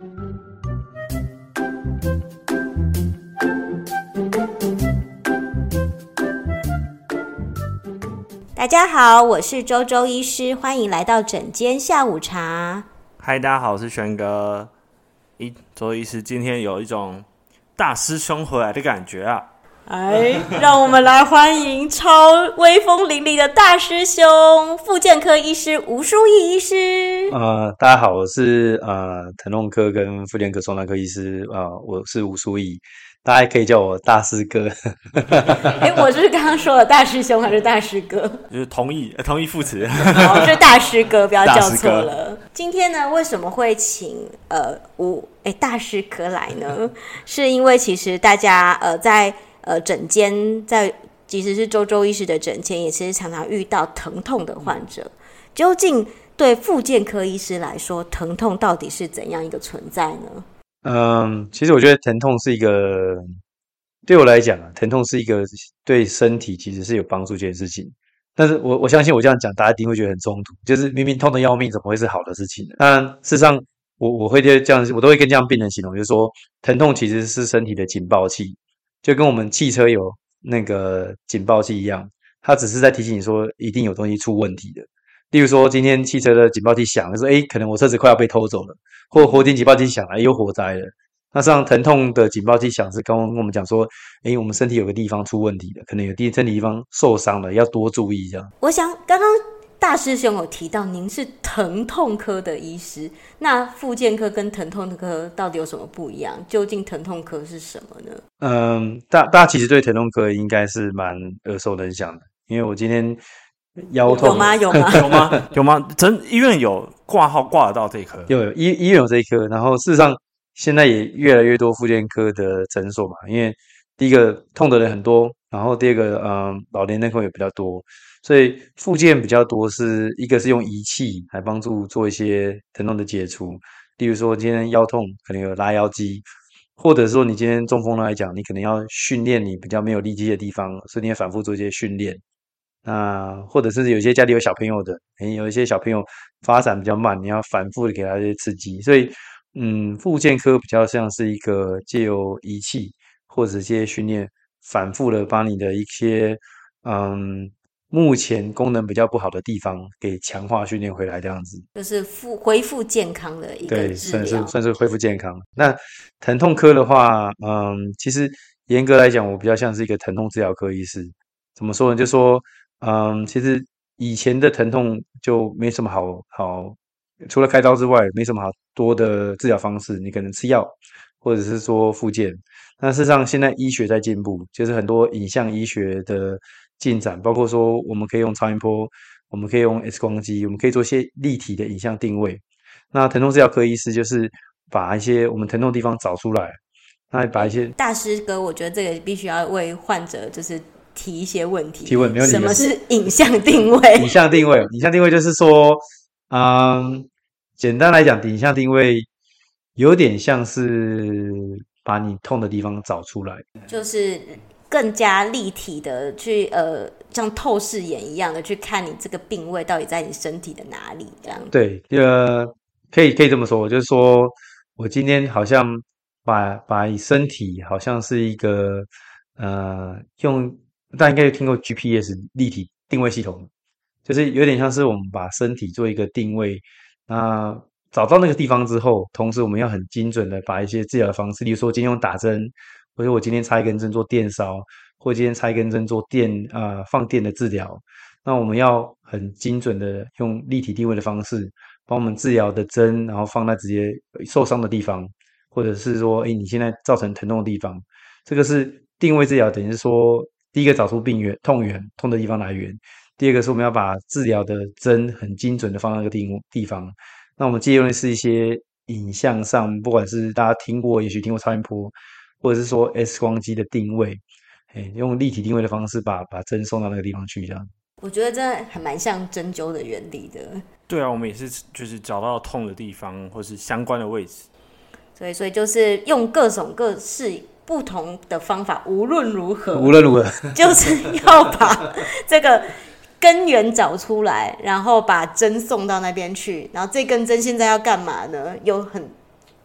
大家好，我是周周医师，欢迎来到整间下午茶。嗨，大家好，我是轩哥。咦，周医师今天有一种大师兄回来的感觉啊！哎，让我们来欢迎超威风凛凛的大师兄——复健科医师吴书义医师。呃，大家好，我是呃疼痛科跟复健科双专科医师啊、呃，我是吴书义。大家可以叫我大师哥。哎，我就是刚刚说的大师兄还是大师哥？就是同义，同意副词。好，是大师哥，不要叫错了。今天呢，为什么会请呃吴哎大师哥来呢？是因为其实大家呃在呃诊间，在即使是周周医师的诊间，也其实常常遇到疼痛的患者。究竟对复健科医师来说，疼痛到底是怎样一个存在呢？嗯，其实我觉得疼痛是一个，对我来讲啊，疼痛是一个对身体其实是有帮助这件事情。但是我我相信我这样讲，大家一定会觉得很冲突，就是明明痛得要命，怎么会是好的事情呢？当然，事实上，我我会这样，我都会跟这样病人形容，就是说，疼痛其实是身体的警报器，就跟我们汽车有那个警报器一样，它只是在提醒你说，一定有东西出问题的。例如说，今天汽车的警报器响了，说：“诶，可能我车子快要被偷走了。”或火警警报器响了，有火灾了。那像疼痛的警报器响是刚刚跟我们讲说：“诶，我们身体有个地方出问题了，可能有地身体地方受伤了，要多注意。”这样。我想刚刚大师兄有提到，您是疼痛科的医师，那复健科跟疼痛科到底有什么不一样？究竟疼痛科是什么呢？嗯，大大家其实对疼痛科应该是蛮耳熟能详的，因为我今天。腰痛有吗？有吗？有吗？有吗？诊医院有挂号挂得到这一科？有有医医院有这一科，然后事实上现在也越来越多复健科的诊所嘛，因为第一个痛的人很多，然后第二个嗯老年人口也比较多，所以复健比较多是一个是用仪器来帮助做一些疼痛的解除，例如说今天腰痛可能有拉腰肌，或者说你今天中风来讲，你可能要训练你比较没有力气的地方，所以你要反复做一些训练。那或者是有些家里有小朋友的，诶，有一些小朋友发展比较慢，你要反复的给他一些刺激。所以，嗯，复健科比较像是一个借由仪器或者这些训练，反复的把你的一些嗯目前功能比较不好的地方给强化训练回来，这样子。就是复恢复健康的一个。对，算是算是恢复健康。那疼痛科的话，嗯，其实严格来讲，我比较像是一个疼痛治疗科医师。怎么说呢？就说。嗯，其实以前的疼痛就没什么好好，除了开刀之外，没什么好多的治疗方式。你可能吃药，或者是说复健。那事实上，现在医学在进步，就是很多影像医学的进展，包括说我们可以用超音波，我们可以用 X 光机，我们可以做一些立体的影像定位。那疼痛治疗科医师就是把一些我们疼痛的地方找出来，那把一些大师哥，我觉得这个必须要为患者就是。提一些问题。提问没有？什么是影像定位？影像定位，影像定位就是说，嗯，简单来讲，影像定位有点像是把你痛的地方找出来，就是更加立体的去呃，像透视眼一样的去看你这个病位到底在你身体的哪里，这样。对，呃，可以可以这么说，我就是说我今天好像把把你身体好像是一个呃用。大家应该有听过 GPS 立体定位系统，就是有点像是我们把身体做一个定位，那找到那个地方之后，同时我们要很精准的把一些治疗的方式，例如说今天用打针，或者我今天插一根针做电烧，或今天插一根针做电啊、放电的治疗，那我们要很精准的用立体定位的方式，把我们治疗的针，然后放在直接受伤的地方，或者是说，哎，你现在造成疼痛的地方，这个是定位治疗，等于是说。第一个找出病源、痛源、痛的地方来源。第二个是我们要把治疗的针很精准的放在那个地地方。那我们借用的是一些影像上，不管是大家听过，也许听过超音波，或者是说 X 光机的定位，哎，用立体定位的方式把把针送到那个地方去，这样。我觉得真的还蛮像针灸的原理的。对啊，我们也是，就是找到痛的地方，或是相关的位置。对，所以就是用各种各式。不同的方法，无论如何，无论如何，就是要把 这个根源找出来，然后把针送到那边去。然后这根针现在要干嘛呢？有很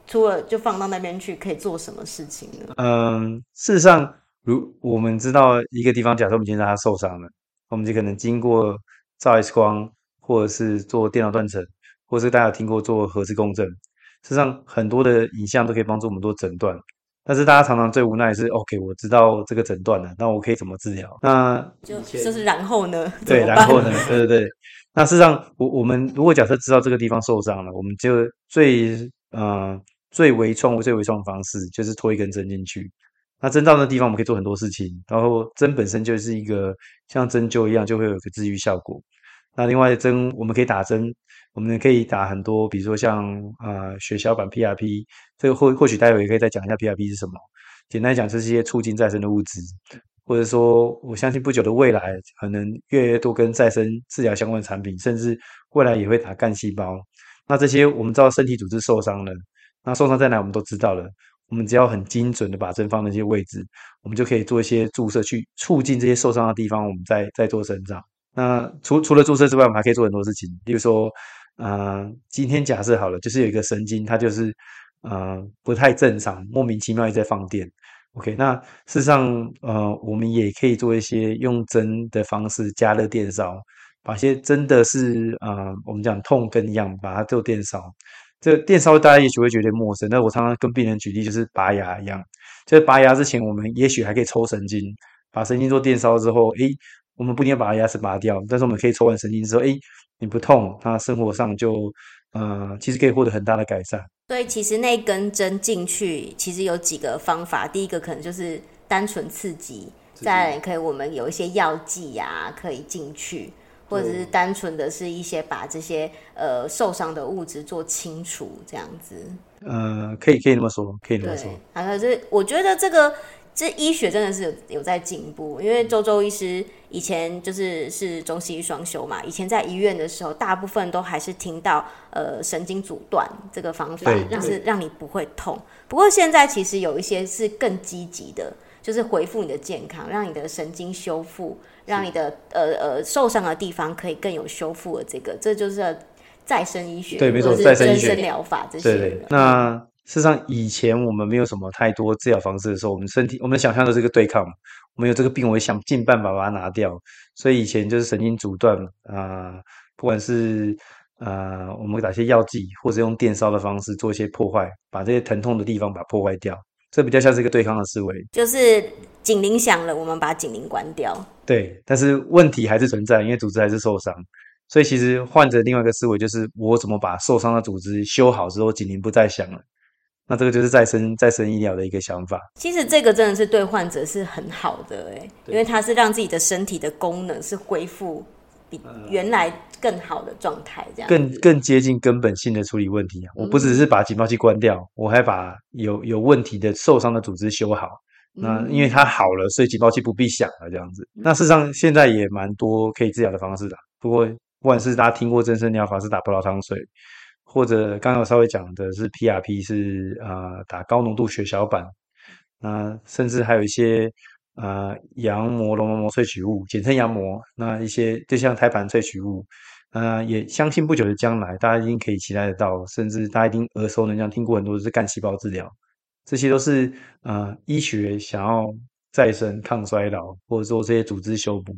除了就放到那边去，可以做什么事情呢？嗯，事实上，如我们知道一个地方，假设我们今天让他受伤了，我们就可能经过照 X 光，或者是做电脑断层，或者是大家有听过做核磁共振。事实上，很多的影像都可以帮助我们做诊断。但是大家常常最无奈是，OK，我知道这个诊断了，那我可以怎么治疗？那就就是然后呢？对，然后呢？对对对。那事实上，我我们如果假设知道这个地方受伤了，我们就最呃最微创、最微创的方式就是拖一根针进去。那针到那地方，我们可以做很多事情。然后针本身就是一个像针灸一样，就会有个治愈效果。那另外针，我们可以打针。我们可以打很多，比如说像呃血小板 PRP，这个或或许待会也可以再讲一下 PRP 是什么。简单讲，就是一些促进再生的物质，或者说我相信不久的未来，可能越来越多跟再生治疗相关的产品，甚至未来也会打干细胞。那这些我们知道身体组织受伤了，那受伤在哪我们都知道了。我们只要很精准的把针放那些位置，我们就可以做一些注射去促进这些受伤的地方，我们再再做生长。那除除了注射之外，我们还可以做很多事情，比如说。呃，今天假设好了，就是有一个神经，它就是呃不太正常，莫名其妙一直在放电。OK，那事实上，呃，我们也可以做一些用针的方式加热电烧，把些真的是呃我们讲痛根一样，把它做电烧。这个电烧大家也许会觉得陌生，但我常常跟病人举例，就是拔牙一样。就是拔牙之前，我们也许还可以抽神经，把神经做电烧之后，诶，我们不一定要把牙齿拔掉，但是我们可以抽完神经之后，诶。你不痛，那生活上就呃，其实可以获得很大的改善。所以其实那根针进去，其实有几个方法。第一个可能就是单纯刺激，再来可以我们有一些药剂呀、啊、可以进去，或者是单纯的是一些把这些呃受伤的物质做清除这样子。呃，可以可以那么说，可以那么说。还有就是我觉得这个。这医学真的是有有在进步，因为周周医师以前就是是中西医双修嘛，以前在医院的时候，大部分都还是听到呃神经阻断这个方法，让是让你不会痛。不过现在其实有一些是更积极的，就是恢复你的健康，让你的神经修复，让你的呃呃受伤的地方可以更有修复的这个，这就是再生医学，对，没错，再生医学疗法这些。对对，那。事实上，以前我们没有什么太多治疗方式的时候，我们身体我们想象的这个对抗，我们有这个病，我想尽办法把它拿掉。所以以前就是神经阻断啊、呃，不管是啊、呃，我们打些药剂，或者用电烧的方式做一些破坏，把这些疼痛的地方把它破坏掉。这比较像是一个对抗的思维，就是警铃响了，我们把警铃关掉。对，但是问题还是存在，因为组织还是受伤。所以其实患者另外一个思维，就是我怎么把受伤的组织修好之后，警铃不再响了。那这个就是再生再生医疗的一个想法。其实这个真的是对患者是很好的哎，因为它是让自己的身体的功能是恢复比原来更好的状态，这样更更接近根本性的处理问题啊！我不只是把警报器关掉，我还把有有问题的受伤的组织修好。那因为它好了，所以警报器不必响了，这样子。那事实上现在也蛮多可以治疗的方式的。不过不管是大家听过增生疗法，是打葡萄糖水。或者刚刚我稍微讲的是 PRP 是啊、呃、打高浓度血小板，那甚至还有一些啊、呃、羊膜龙膜膜萃取物，简称羊膜，那一些就像胎盘萃取物，呃也相信不久的将来，大家一定可以期待得到，甚至大家一定耳熟能详听过很多是干细胞治疗，这些都是啊、呃、医学想要再生抗衰老，或者说这些组织修补。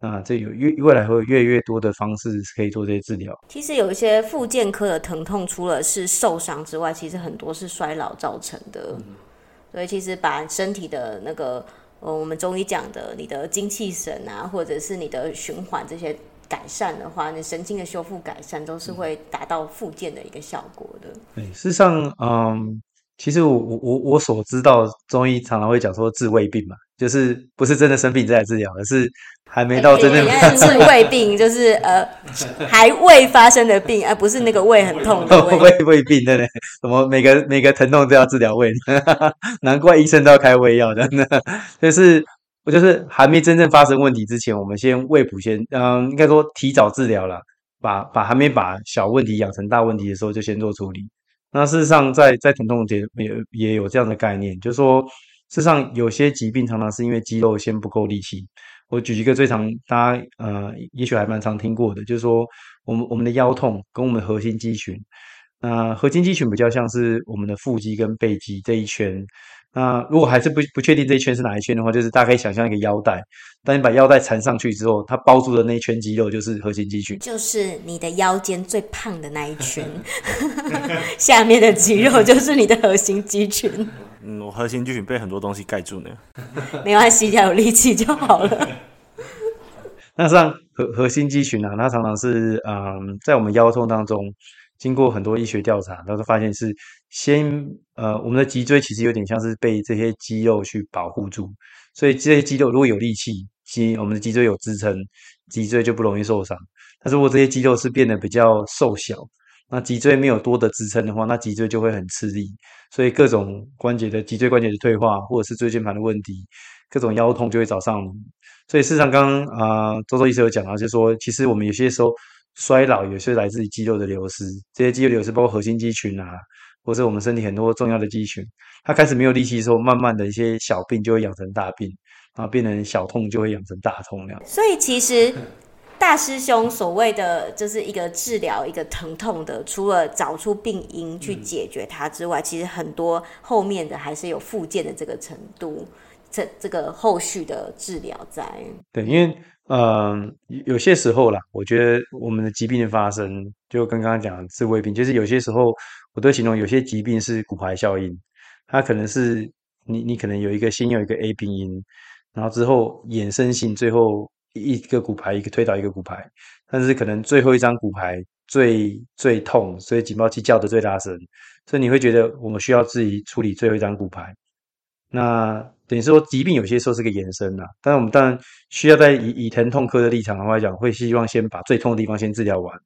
那，这有越未来会有越来越多的方式可以做这些治疗。其实有一些附件科的疼痛，除了是受伤之外，其实很多是衰老造成的。嗯、所以其实把身体的那个，呃，我们中医讲的，你的精气神啊，或者是你的循环这些改善的话，你神经的修复改善都是会达到复健的一个效果的。对，事实上，嗯。其实我我我所知道，中医常常会讲说治胃病嘛，就是不是真的生病再来治疗，而是还没到真正治胃病，就是呃还未发生的病，而不是那个胃很痛的胃。胃 胃病对不对？什么每个每个疼痛都要治疗胃，难怪医生都要开胃药，真的。就是我就是还没真正发生问题之前，我们先胃补先嗯，应该说提早治疗了，把把还没把小问题养成大问题的时候，就先做处理。那事实上在，在在疼痛节也也有这样的概念，就是说，事实上有些疾病常常是因为肌肉先不够力气。我举一个最常大家呃，也许还蛮常听过的，就是说，我们我们的腰痛跟我们的核心肌群，那核心肌群比较像是我们的腹肌跟背肌这一圈。那如果还是不不确定这一圈是哪一圈的话，就是大家可以想象一个腰带，当你把腰带缠上去之后，它包住的那一圈肌肉就是核心肌群，就是你的腰间最胖的那一圈，下面的肌肉就是你的核心肌群。嗯，我核心肌群被很多东西盖住呢，没关系，只要有力气就好了。那像核核心肌群啊，它常常是嗯，在我们腰痛当中。经过很多医学调查，他都发现是先呃，我们的脊椎其实有点像是被这些肌肉去保护住，所以这些肌肉如果有力气，肌我们的脊椎有支撑，脊椎就不容易受伤。但是如果这些肌肉是变得比较瘦小，那脊椎没有多的支撑的话，那脊椎就会很吃力，所以各种关节的脊椎关节的退化，或者是椎间盘的问题，各种腰痛就会找上你。所以事实上刚刚啊，周周医生有讲到，就是说其实我们有些时候。衰老有些来自于肌肉的流失，这些肌肉流失包括核心肌群啊，或者我们身体很多重要的肌群，它开始没有力气的时候，慢慢的一些小病就会养成大病，然后变成小痛就会养成大痛那样。所以其实大师兄所谓的就是一个治疗一个疼痛的，除了找出病因去解决它之外，其实很多后面的还是有复健的这个程度，这这个后续的治疗在。对，因为。嗯，有些时候啦，我觉得我们的疾病的发生，就跟刚刚讲治未病，就是有些时候，我都形容有些疾病是骨牌效应，它可能是你你可能有一个先有一个 A 病因，然后之后衍生性最后一个骨牌一个推倒一个骨牌，但是可能最后一张骨牌最最痛，所以警报器叫得最大声，所以你会觉得我们需要自己处理最后一张骨牌，那。等于说，疾病有些时候是个延伸呐，但是我们当然需要在以以疼痛科的立场的话来讲，会希望先把最痛的地方先治疗完。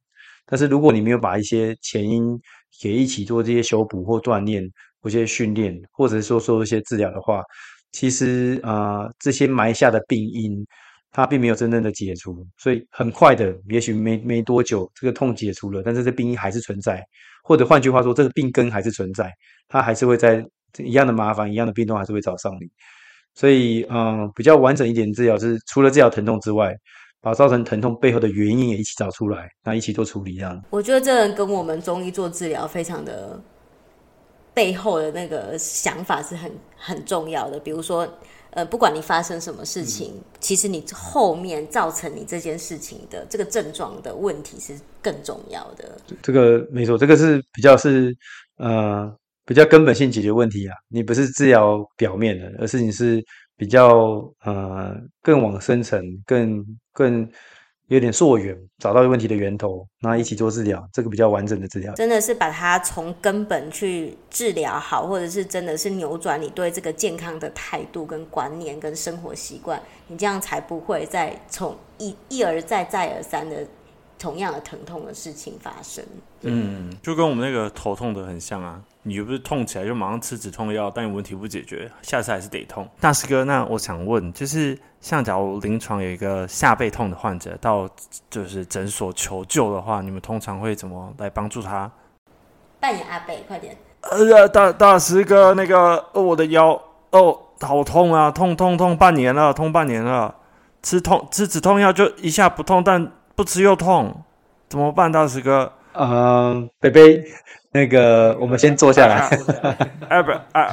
但是如果你没有把一些前因也一起做这些修补或锻炼或一些训练，或者是说做一些治疗的话，其实啊、这些埋下的病因它并没有真正的解除，所以很快的，也许没没多久，这个痛解除了，但是这病因还是存在，或者换句话说，这个病根还是存在，它还是会在。一样的麻烦，一样的病痛还是会找上你，所以，嗯，比较完整一点的治疗是除了治疗疼痛之外，把造成疼痛背后的原因也一起找出来，那一起做处理这样。我觉得这跟我们中医做治疗非常的背后的那个想法是很很重要的。比如说，呃，不管你发生什么事情，其实你后面造成你这件事情的这个症状的问题是更重要的。这个没错，这个是比较是，呃。比较根本性解决问题啊，你不是治疗表面的，而是你是比较呃更往深层、更更有点溯源，找到问题的源头，那一起做治疗，这个比较完整的治疗，真的是把它从根本去治疗好，或者是真的是扭转你对这个健康的态度、跟观念、跟生活习惯，你这样才不会再从一一而再、再而三的。同样的疼痛的事情发生，嗯，就跟我们那个头痛的很像啊。你又不是痛起来就马上吃止痛药，但你问题不解决，下次还是得痛。大师哥，那我想问，就是像假如临床有一个下背痛的患者到就是诊所求救的话，你们通常会怎么来帮助他？扮演阿贝，快点！哎呀，大大师哥，那个我的腰哦，好痛啊，痛痛痛半年了，痛半年了，吃痛吃止痛药就一下不痛，但不吃又痛，怎么办，大师哥？嗯，贝贝，那个我们先坐下来。哎不，哎啊，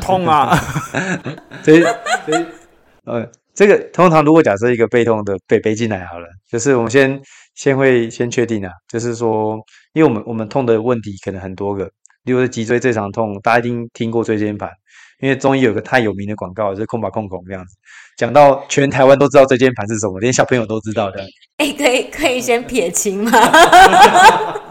痛啊！所以所以呃，这个通常如果假设一个背痛的被背进来好了，就是我们先先会先确定啊，就是说，因为我们我们痛的问题可能很多个，例如说脊椎最常痛，大家一定听过椎间盘。因为中医有个太有名的广告，就是空把空空这样子，讲到全台湾都知道椎间盘是什么，连小朋友都知道的。哎、欸，可以可以先撇清吗？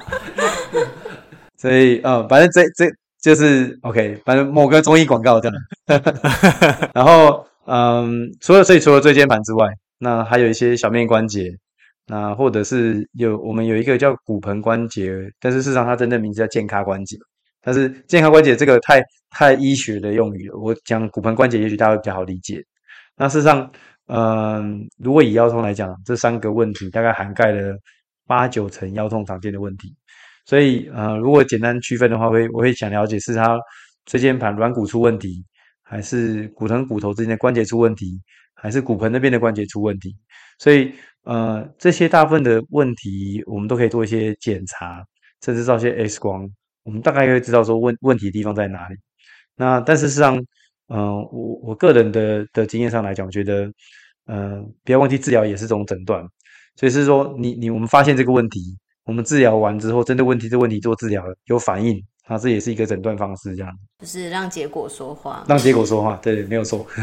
所以，呃、嗯，反正这这就是 OK，反正某个中医广告这样。然后，嗯，除了所以除了椎间盘之外，那还有一些小面关节，那或者是有我们有一个叫骨盆关节，但是事实上它真正名字叫健康关节。但是健康关节这个太太医学的用语了，我讲骨盆关节，也许大家会比较好理解。那事实上，嗯，如果以腰痛来讲，这三个问题大概涵盖了八九成腰痛常见的问题。所以，呃，如果简单区分的话，会我会想了解是它椎间盘软骨出问题，还是骨盆骨头之间的关节出问题，还是骨盆那边的关节出问题。所以，呃，这些大部分的问题，我们都可以做一些检查，甚至照些 X 光。我们大概会知道说问问题的地方在哪里。那但事实上，嗯、我我个人的的经验上来讲，我觉得，嗯、不要忘记治疗也是这种诊断。所以是说，你你我们发现这个问题，我们治疗完之后，针对问题这问题做治疗了有反应，啊，这也是一个诊断方式，这样。就是让结果说话。让结果说话，对，没有错。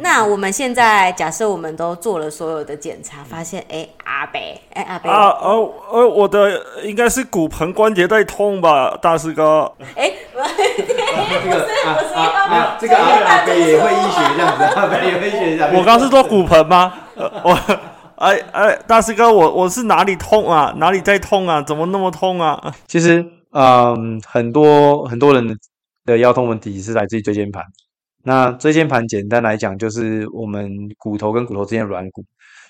那我们现在假设我们都做了所有的检查，发现哎、欸、阿北哎、欸、阿北啊哦呃我的应该是骨盆关节在痛吧，大师哥。哎、欸，不是 这个啊啊没有这个阿北也会医学这样子，阿北也会医学这样。我刚是说骨盆吗？呃、我哎哎大师哥，我我是哪里痛啊？哪里在痛啊？怎么那么痛啊？其实嗯很多很多人的腰痛问题是来自于椎间盘。那椎间盘简单来讲，就是我们骨头跟骨头之间的软骨。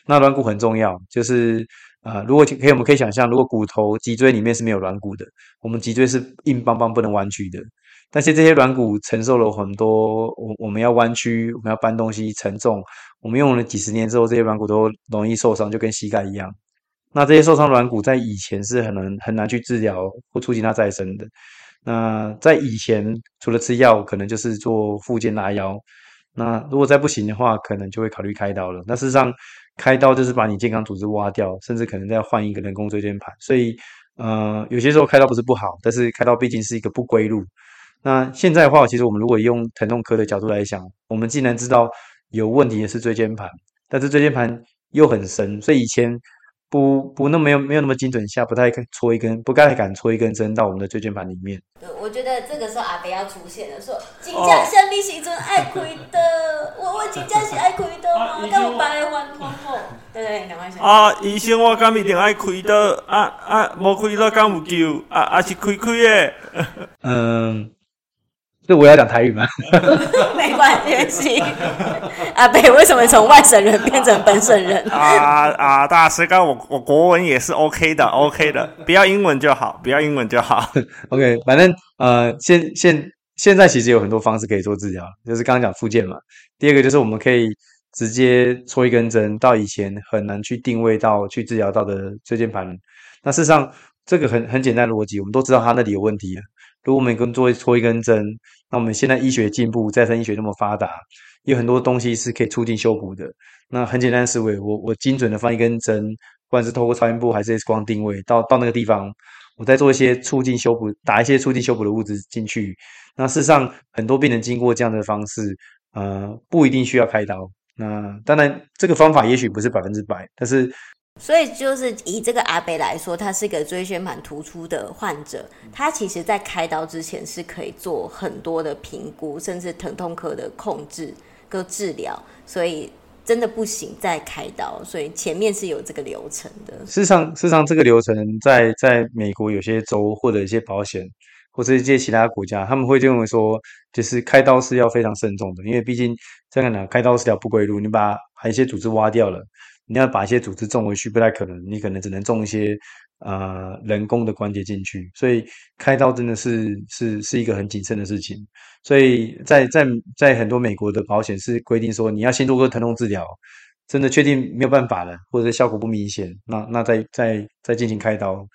那软骨很重要，就是啊、如果可以，我们可以想象，如果骨头脊椎里面是没有软骨的，我们脊椎是硬邦邦不能弯曲的。但是这些软骨承受了很多，我我们要弯曲，我们要搬东西沉重，我们用了几十年之后，这些软骨都容易受伤，就跟膝盖一样。那这些受伤软骨在以前是很难很难去治疗或促进它再生的。那在以前，除了吃药，可能就是做复健拉腰。那如果再不行的话，可能就会考虑开刀了。那事实上，开刀就是把你健康组织挖掉，甚至可能再换一个人工椎间盘。所以，呃，有些时候开刀不是不好，但是开刀毕竟是一个不归路。那现在的话，其实我们如果用疼痛科的角度来想，我们既然知道有问题的是椎间盘，但是椎间盘又很深，所以以前。不不，那没有没有那么精准下，不太敢戳一根，不太敢戳一根针到我们的椎间盘里面。对，我觉得这个时候阿伯要出现了，说：“真正什么时阵爱开刀？我我真正是爱开刀吗？跟我白还痛哦。”对对，两块钱。啊，医生，我敢一定爱开刀？啊啊，无开刀敢有救？啊啊，是开开的。嗯。这我要讲台语吗？没关系。阿北为什么从外省人变成本省人？啊啊！大师哥，我我国文也是 OK 的，OK 的，不要英文就好，不要英文就好。OK，反正呃，现现现在其实有很多方式可以做治疗，就是刚刚讲复健嘛。第二个就是我们可以直接戳一根针到以前很难去定位到去治疗到的椎间盘。那事实上这个很很简单的逻辑，我们都知道它那里有问题了。如果我们跟做戳一根针，那我们现在医学进步，再生医学那么发达，有很多东西是可以促进修补的。那很简单的思维，我我精准的放一根针，不管是透过超音波还是 X 光定位，到到那个地方，我再做一些促进修补，打一些促进修补的物质进去。那事实上，很多病人经过这样的方式，呃，不一定需要开刀。那当然，这个方法也许不是百分之百，但是。所以就是以这个阿伯来说，他是一个椎间盘突出的患者，他其实在开刀之前是可以做很多的评估，甚至疼痛科的控制跟治疗。所以真的不行再开刀，所以前面是有这个流程的。事实上，事实上这个流程在在美国有些州或者一些保险或者一些其他国家，他们会认为说，就是开刀是要非常慎重的，因为毕竟这样讲，开刀是条不归路，你把把一些组织挖掉了。你要把一些组织种回去不太可能，你可能只能种一些呃人工的关节进去，所以开刀真的是是是一个很谨慎的事情。所以在在在很多美国的保险是规定说，你要先做个疼痛治疗，真的确定没有办法了，或者效果不明显，那那再再再进行开刀。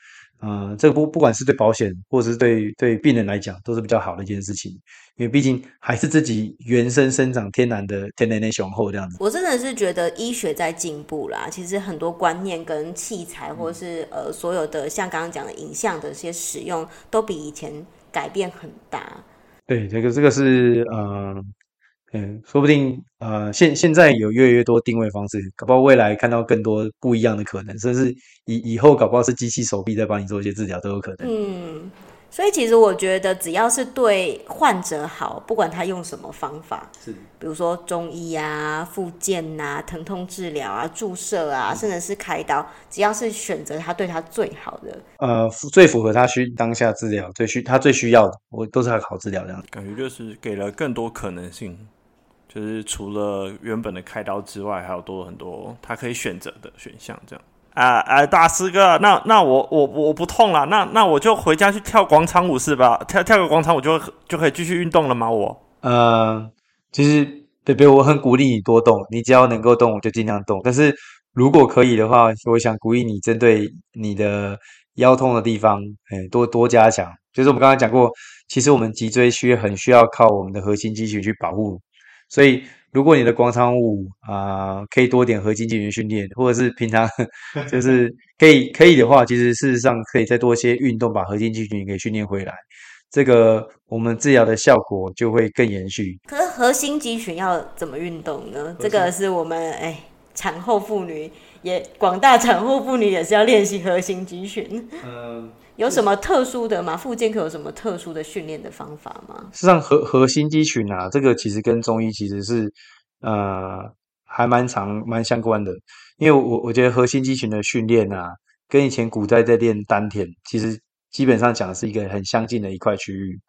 呃，这个不不管是对保险或者是对对病人来讲，都是比较好的一件事情，因为毕竟还是自己原生生长天然的天然的雄厚这样子。我真的是觉得医学在进步啦，其实很多观念跟器材，或是呃所有的像刚刚讲的影像的一些使用，都比以前改变很大。对，这个这个是呃。嗯，说不定呃，现现在有越来越多定位方式，搞不好未来看到更多不一样的可能，甚至以以后搞不好是机器手臂在帮你做一些治疗都有可能。嗯，所以其实我觉得只要是对患者好，不管他用什么方法，是，比如说中医啊、复健啊、疼痛治疗啊、注射啊，甚至是开刀，只要是选择他对他最好的，呃，最符合他需当下治疗最需他最需要的，我都是他好治疗这样。感觉就是给了更多可能性。就是除了原本的开刀之外，还有多很多他可以选择的选项，这样。啊啊，大师哥，那那我我我不痛了，那那我就回家去跳广场舞是吧？跳跳个广场舞就就可以继续运动了吗？我呃，其实贝贝，我很鼓励你多动，你只要能够动，我就尽量动。但是如果可以的话，我想鼓励你针对你的腰痛的地方，哎，多多加强，就是我们刚刚讲过，其实我们脊椎需很需要靠我们的核心肌群去保护，所以如果你的广场舞啊、呃、可以多点核心肌群训练，或者是平常 就是可以可以的话，其实事实上可以再多一些运动，把核心肌群给训练回来，这个我们治疗的效果就会更延续。可是核心肌群要怎么运动呢？这个是我们哎产后妇女也广大产后妇女也是要练习核心肌群。嗯。有什么特殊的吗？复健科有什么特殊的训练的方法吗？实际上，核核心肌群啊，这个其实跟中医其实是呃还蛮长蛮相关的。因为我我觉得核心肌群的训练啊，跟以前古代在练丹田，其实基本上讲的是一个很相近的一块区域。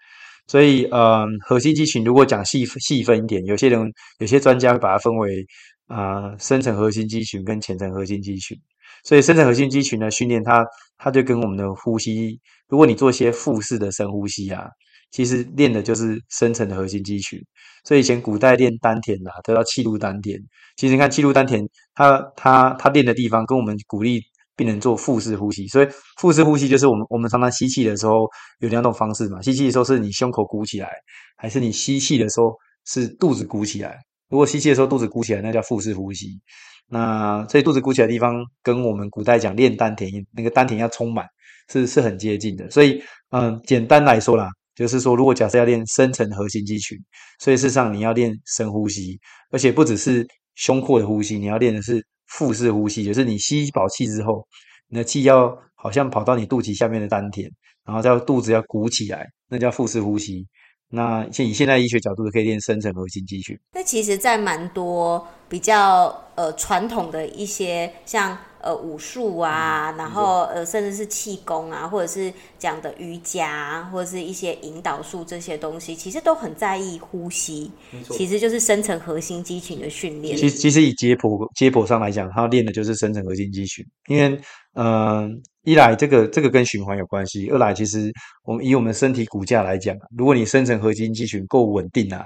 所以，呃，核心肌群如果讲细细分一点，有些人有些专家会把它分为啊、呃、深层核心肌群跟浅层核心肌群。所以深层核心肌群的训练，它它就跟我们的呼吸，如果你做一些腹式的深呼吸啊，其实练的就是深层的核心肌群。所以以前古代练丹田啊，都要气入丹田。其实你看气入丹田，它它它练的地方，跟我们鼓励病人做腹式呼吸。所以腹式呼吸就是我们我们常常吸气的时候有两种方式嘛，吸气的时候是你胸口鼓起来，还是你吸气的时候是肚子鼓起来？如果吸气的时候肚子鼓起来，那叫腹式呼吸。那所以肚子鼓起来的地方，跟我们古代讲练丹田，那个丹田要充满，是是很接近的。所以，嗯，简单来说啦，就是说，如果假设要练深层核心肌群，所以事实上你要练深呼吸，而且不只是胸廓的呼吸，你要练的是腹式呼吸，就是你吸饱气之后，你的气要好像跑到你肚脐下面的丹田，然后再肚子要鼓起来，那叫腹式呼吸。那现以现在医学角度，可以练深层核心肌群。那其实，在蛮多比较呃传统的一些像呃武术啊，嗯、然后呃甚至是气功啊，或者是讲的瑜伽，或者是一些引导术这些东西，其实都很在意呼吸。其实就是深层核心肌群的训练。其实其实以解剖解剖上来讲，它练的就是深层核心肌群，因为嗯。呃一来，这个这个跟循环有关系；二来，其实我们以我们身体骨架来讲，如果你深层核心肌群够稳定啊，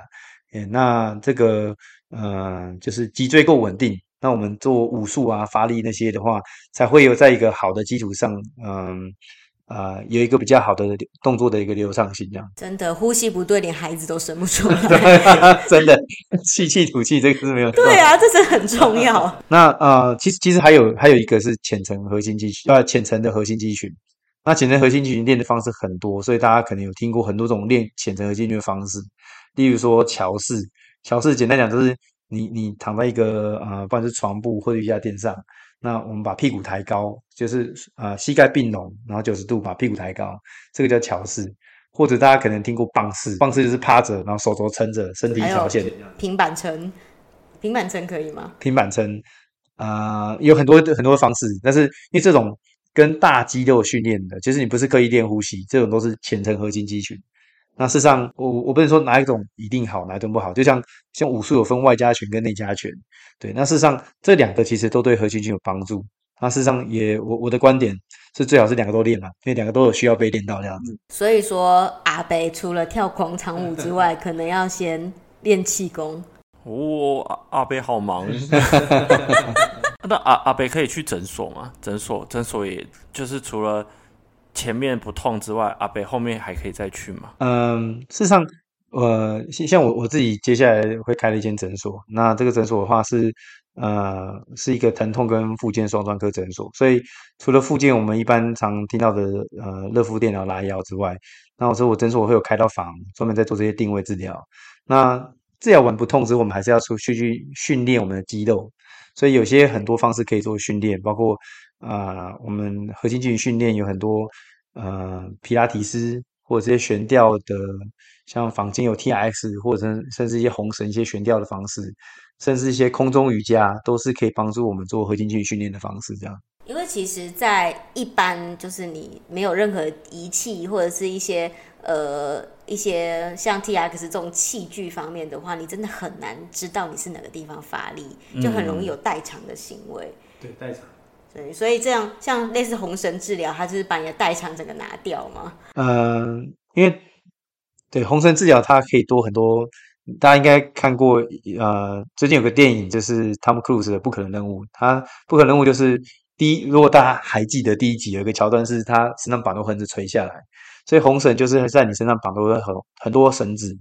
那这个呃，就是脊椎够稳定，那我们做武术啊、发力那些的话，才会有在一个好的基础上，嗯。啊、呃，有一个比较好的动作的一个流畅性，这样真的呼吸不对，连孩子都生不出 来。真的，吸气吐气这个是没有。对啊，这是很重要。那呃，其实其实还有还有一个是浅层核心肌群，呃，浅层的核心肌群。那浅层核心肌群练的方式很多，所以大家可能有听过很多种练浅层核心肌群的方式，例如说桥式。桥式简单讲就是你你躺在一个呃，不管是床铺或者瑜伽垫上。那我们把屁股抬高，就是呃膝盖并拢，然后九十度把屁股抬高，这个叫桥式。或者大家可能听过棒式，棒式就是趴着，然后手肘撑着，身体一条线。平板撑，平板撑可以吗？平板撑啊、呃，有很多很多方式，但是因为这种跟大肌肉训练的，其实你不是刻意练呼吸，这种都是浅层核心肌群。那事实上，我我不能说哪一种一定好，哪一种不好。就像像武术有分外家拳跟内家拳，对。那事实上，这两个其实都对核心肌有帮助。那事实上也，也我我的观点是最好是两个都练嘛，因为两个都有需要被练到这样子。所以说，阿北除了跳广场舞之外，可能要先练气功。哦，阿阿北好忙。那阿阿北可以去诊所吗？诊所诊所也就是除了。前面不痛之外，阿北后面还可以再去吗？嗯，事实上，呃，像我我自己接下来会开了一间诊所。那这个诊所的话是，呃，是一个疼痛跟复健双专科诊所。所以除了复健，我们一般常听到的呃热敷电疗拉腰之外，那我说我诊所会有开到房，专门在做这些定位治疗。那治疗完不痛之后，我们还是要出去去训练我们的肌肉。所以有些很多方式可以做训练，包括。啊、呃，我们核心肌群训练有很多，呃，皮拉提斯或者这些悬吊的，像房间有 TRX 或者甚至一些红绳一些悬吊的方式，甚至一些空中瑜伽，都是可以帮助我们做核心肌群训练的方式。这样，因为其实，在一般就是你没有任何仪器或者是一些呃一些像 TRX 这种器具方面的话，你真的很难知道你是哪个地方发力，就很容易有代偿的行为。嗯、对，代偿。对，所以这样像类似红绳治疗，它就是把你的代偿整个拿掉吗？嗯，因为对红绳治疗，它可以多很多。大家应该看过，呃，最近有个电影就是汤姆·克鲁斯的《不可能任务》。他不可能任务就是第一，如果大家还记得第一集有一个桥段，是他身上绑的绳子垂下来，所以红绳就是在你身上绑多很很多绳子。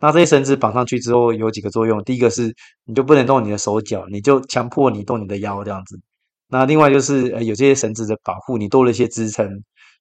那这些绳子绑上去之后有几个作用，第一个是你就不能动你的手脚，你就强迫你动你的腰这样子。那另外就是呃有这些绳子的保护，你多了一些支撑，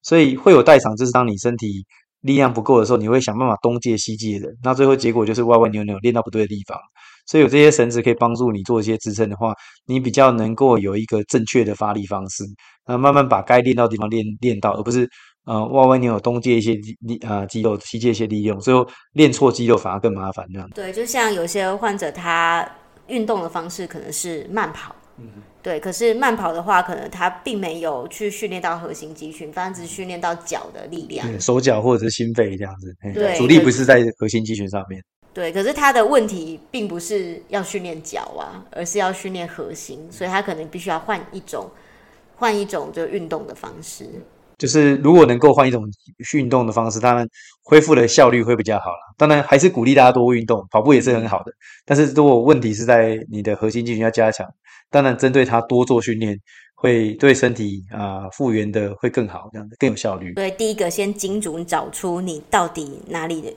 所以会有代偿，就是当你身体力量不够的时候，你会想办法东借西借的，那最后结果就是歪歪扭扭练到不对的地方。所以有这些绳子可以帮助你做一些支撑的话，你比较能够有一个正确的发力方式，那慢慢把该练到的地方练练到，而不是呃歪歪扭扭东借一些力啊、呃、肌肉，西借一些力用，最后练错肌肉反而更麻烦这样。对，就像有些患者他运动的方式可能是慢跑。嗯，对，可是慢跑的话，可能他并没有去训练到核心肌群，反而只训练到脚的力量，手脚或者是心肺这样子。对，主力不是在核心肌群上面。对，可是他的问题并不是要训练脚啊，而是要训练核心，所以他可能必须要换一种换一种就运动的方式。就是如果能够换一种运动的方式，当然恢复的效率会比较好了。当然，还是鼓励大家多运动，跑步也是很好的。但是如果问题是在你的核心肌群要加强，当然针对它多做训练，会对身体啊、呃、复原的会更好，这样子更有效率。对，第一个先精准找出你到底哪里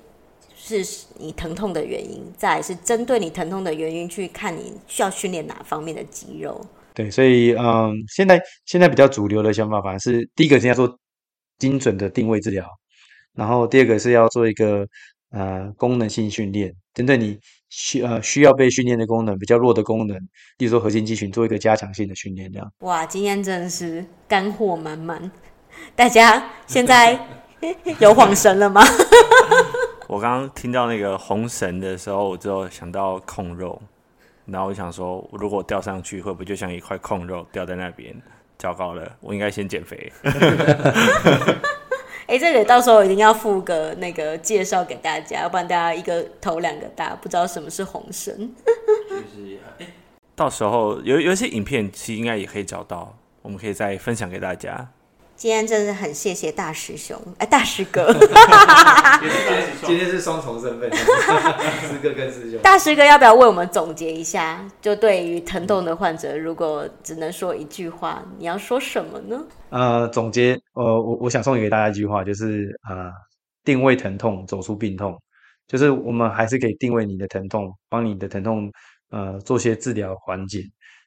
是你疼痛的原因，再来是针对你疼痛的原因去看你需要训练哪方面的肌肉。对，所以嗯，现在现在比较主流的想法，反而是第一个是要做精准的定位治疗，然后第二个是要做一个呃功能性训练，针对你需呃需要被训练的功能比较弱的功能，例如说核心肌群做一个加强性的训练，这样。哇，今天真的是干货满满，大家现在 有恍神了吗？我刚刚听到那个红绳的时候，我就想到控肉。然后我想说，如果吊上去，会不会就像一块控肉掉在那边？糟糕了，我应该先减肥。哎、这个到时候一定要附个那个介绍给大家，要不然大家一个头两个大，不知道什么是红绳。就是，哎，到时候有有一些影片，其实应该也可以找到，我们可以再分享给大家。今天真的很谢谢大师兄，哎，大师哥。今天是双重身份，师哥跟师兄。大师哥要不要为我们总结一下？就对于疼痛的患者，如果只能说一句话，你要说什么呢？呃，总结，呃，我我想送给大家一句话，就是啊、呃，定位疼痛，走出病痛。就是我们还是可以定位你的疼痛，帮你的疼痛呃做些治疗缓解。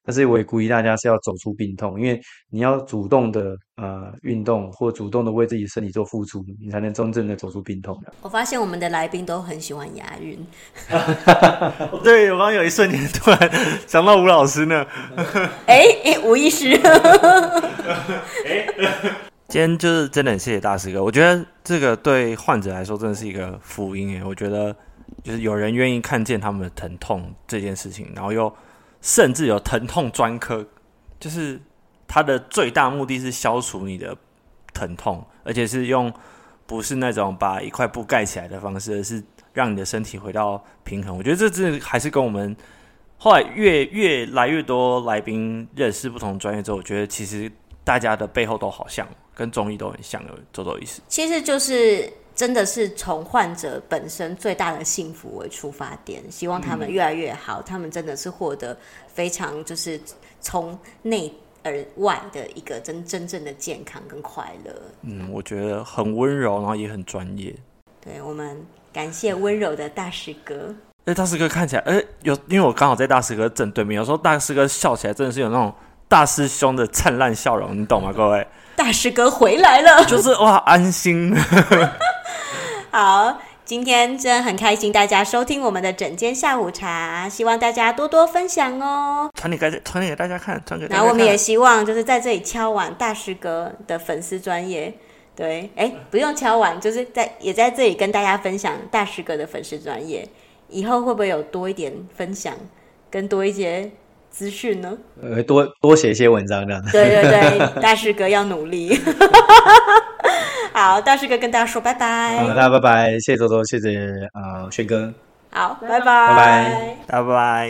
但是我也鼓励大家是要走出病痛，因为你要主动的呃运动，或主动的为自己身体做付出，你才能真正的走出病痛。我发现我们的来宾都很喜欢押韵。对，我刚刚有一瞬间突然 想到吴老师呢。哎哎，吴医师。今天就是真的很谢谢大师哥，我觉得这个对患者来说真的是一个福音哎，我觉得就是有人愿意看见他们的疼痛这件事情，然后又。甚至有疼痛专科，就是它的最大目的是消除你的疼痛，而且是用不是那种把一块布盖起来的方式，而是让你的身体回到平衡。我觉得这这还是跟我们后来越越来越多来宾认识不同专业之后，我觉得其实大家的背后都好像，跟中医都很像的，走走意思。其实就是。真的是从患者本身最大的幸福为出发点，希望他们越来越好。嗯、他们真的是获得非常就是从内而外的一个真真正的健康跟快乐。嗯，我觉得很温柔，然后也很专业。对，我们感谢温柔的大师哥。哎，大师哥看起来，哎，有因为我刚好在大师哥正对面，有时候大师哥笑起来真的是有那种大师兄的灿烂笑容，你懂吗？各位，大师哥回来了，就是哇，安心。好，今天真的很开心，大家收听我们的整间下午茶，希望大家多多分享哦。传给大家，传给大家看，传给大家看。然后我们也希望就是在这里敲碗大师哥的粉丝专业，对，哎，不用敲碗，就是在也在这里跟大家分享大师哥的粉丝专业，以后会不会有多一点分享，跟多一些资讯呢？呃，多多写一些文章这样。对对对，大师哥要努力。好，大师哥跟大家说拜拜。好，大家拜拜，谢谢周周，谢谢啊，轩、呃、哥。好，拜拜，拜拜，拜拜。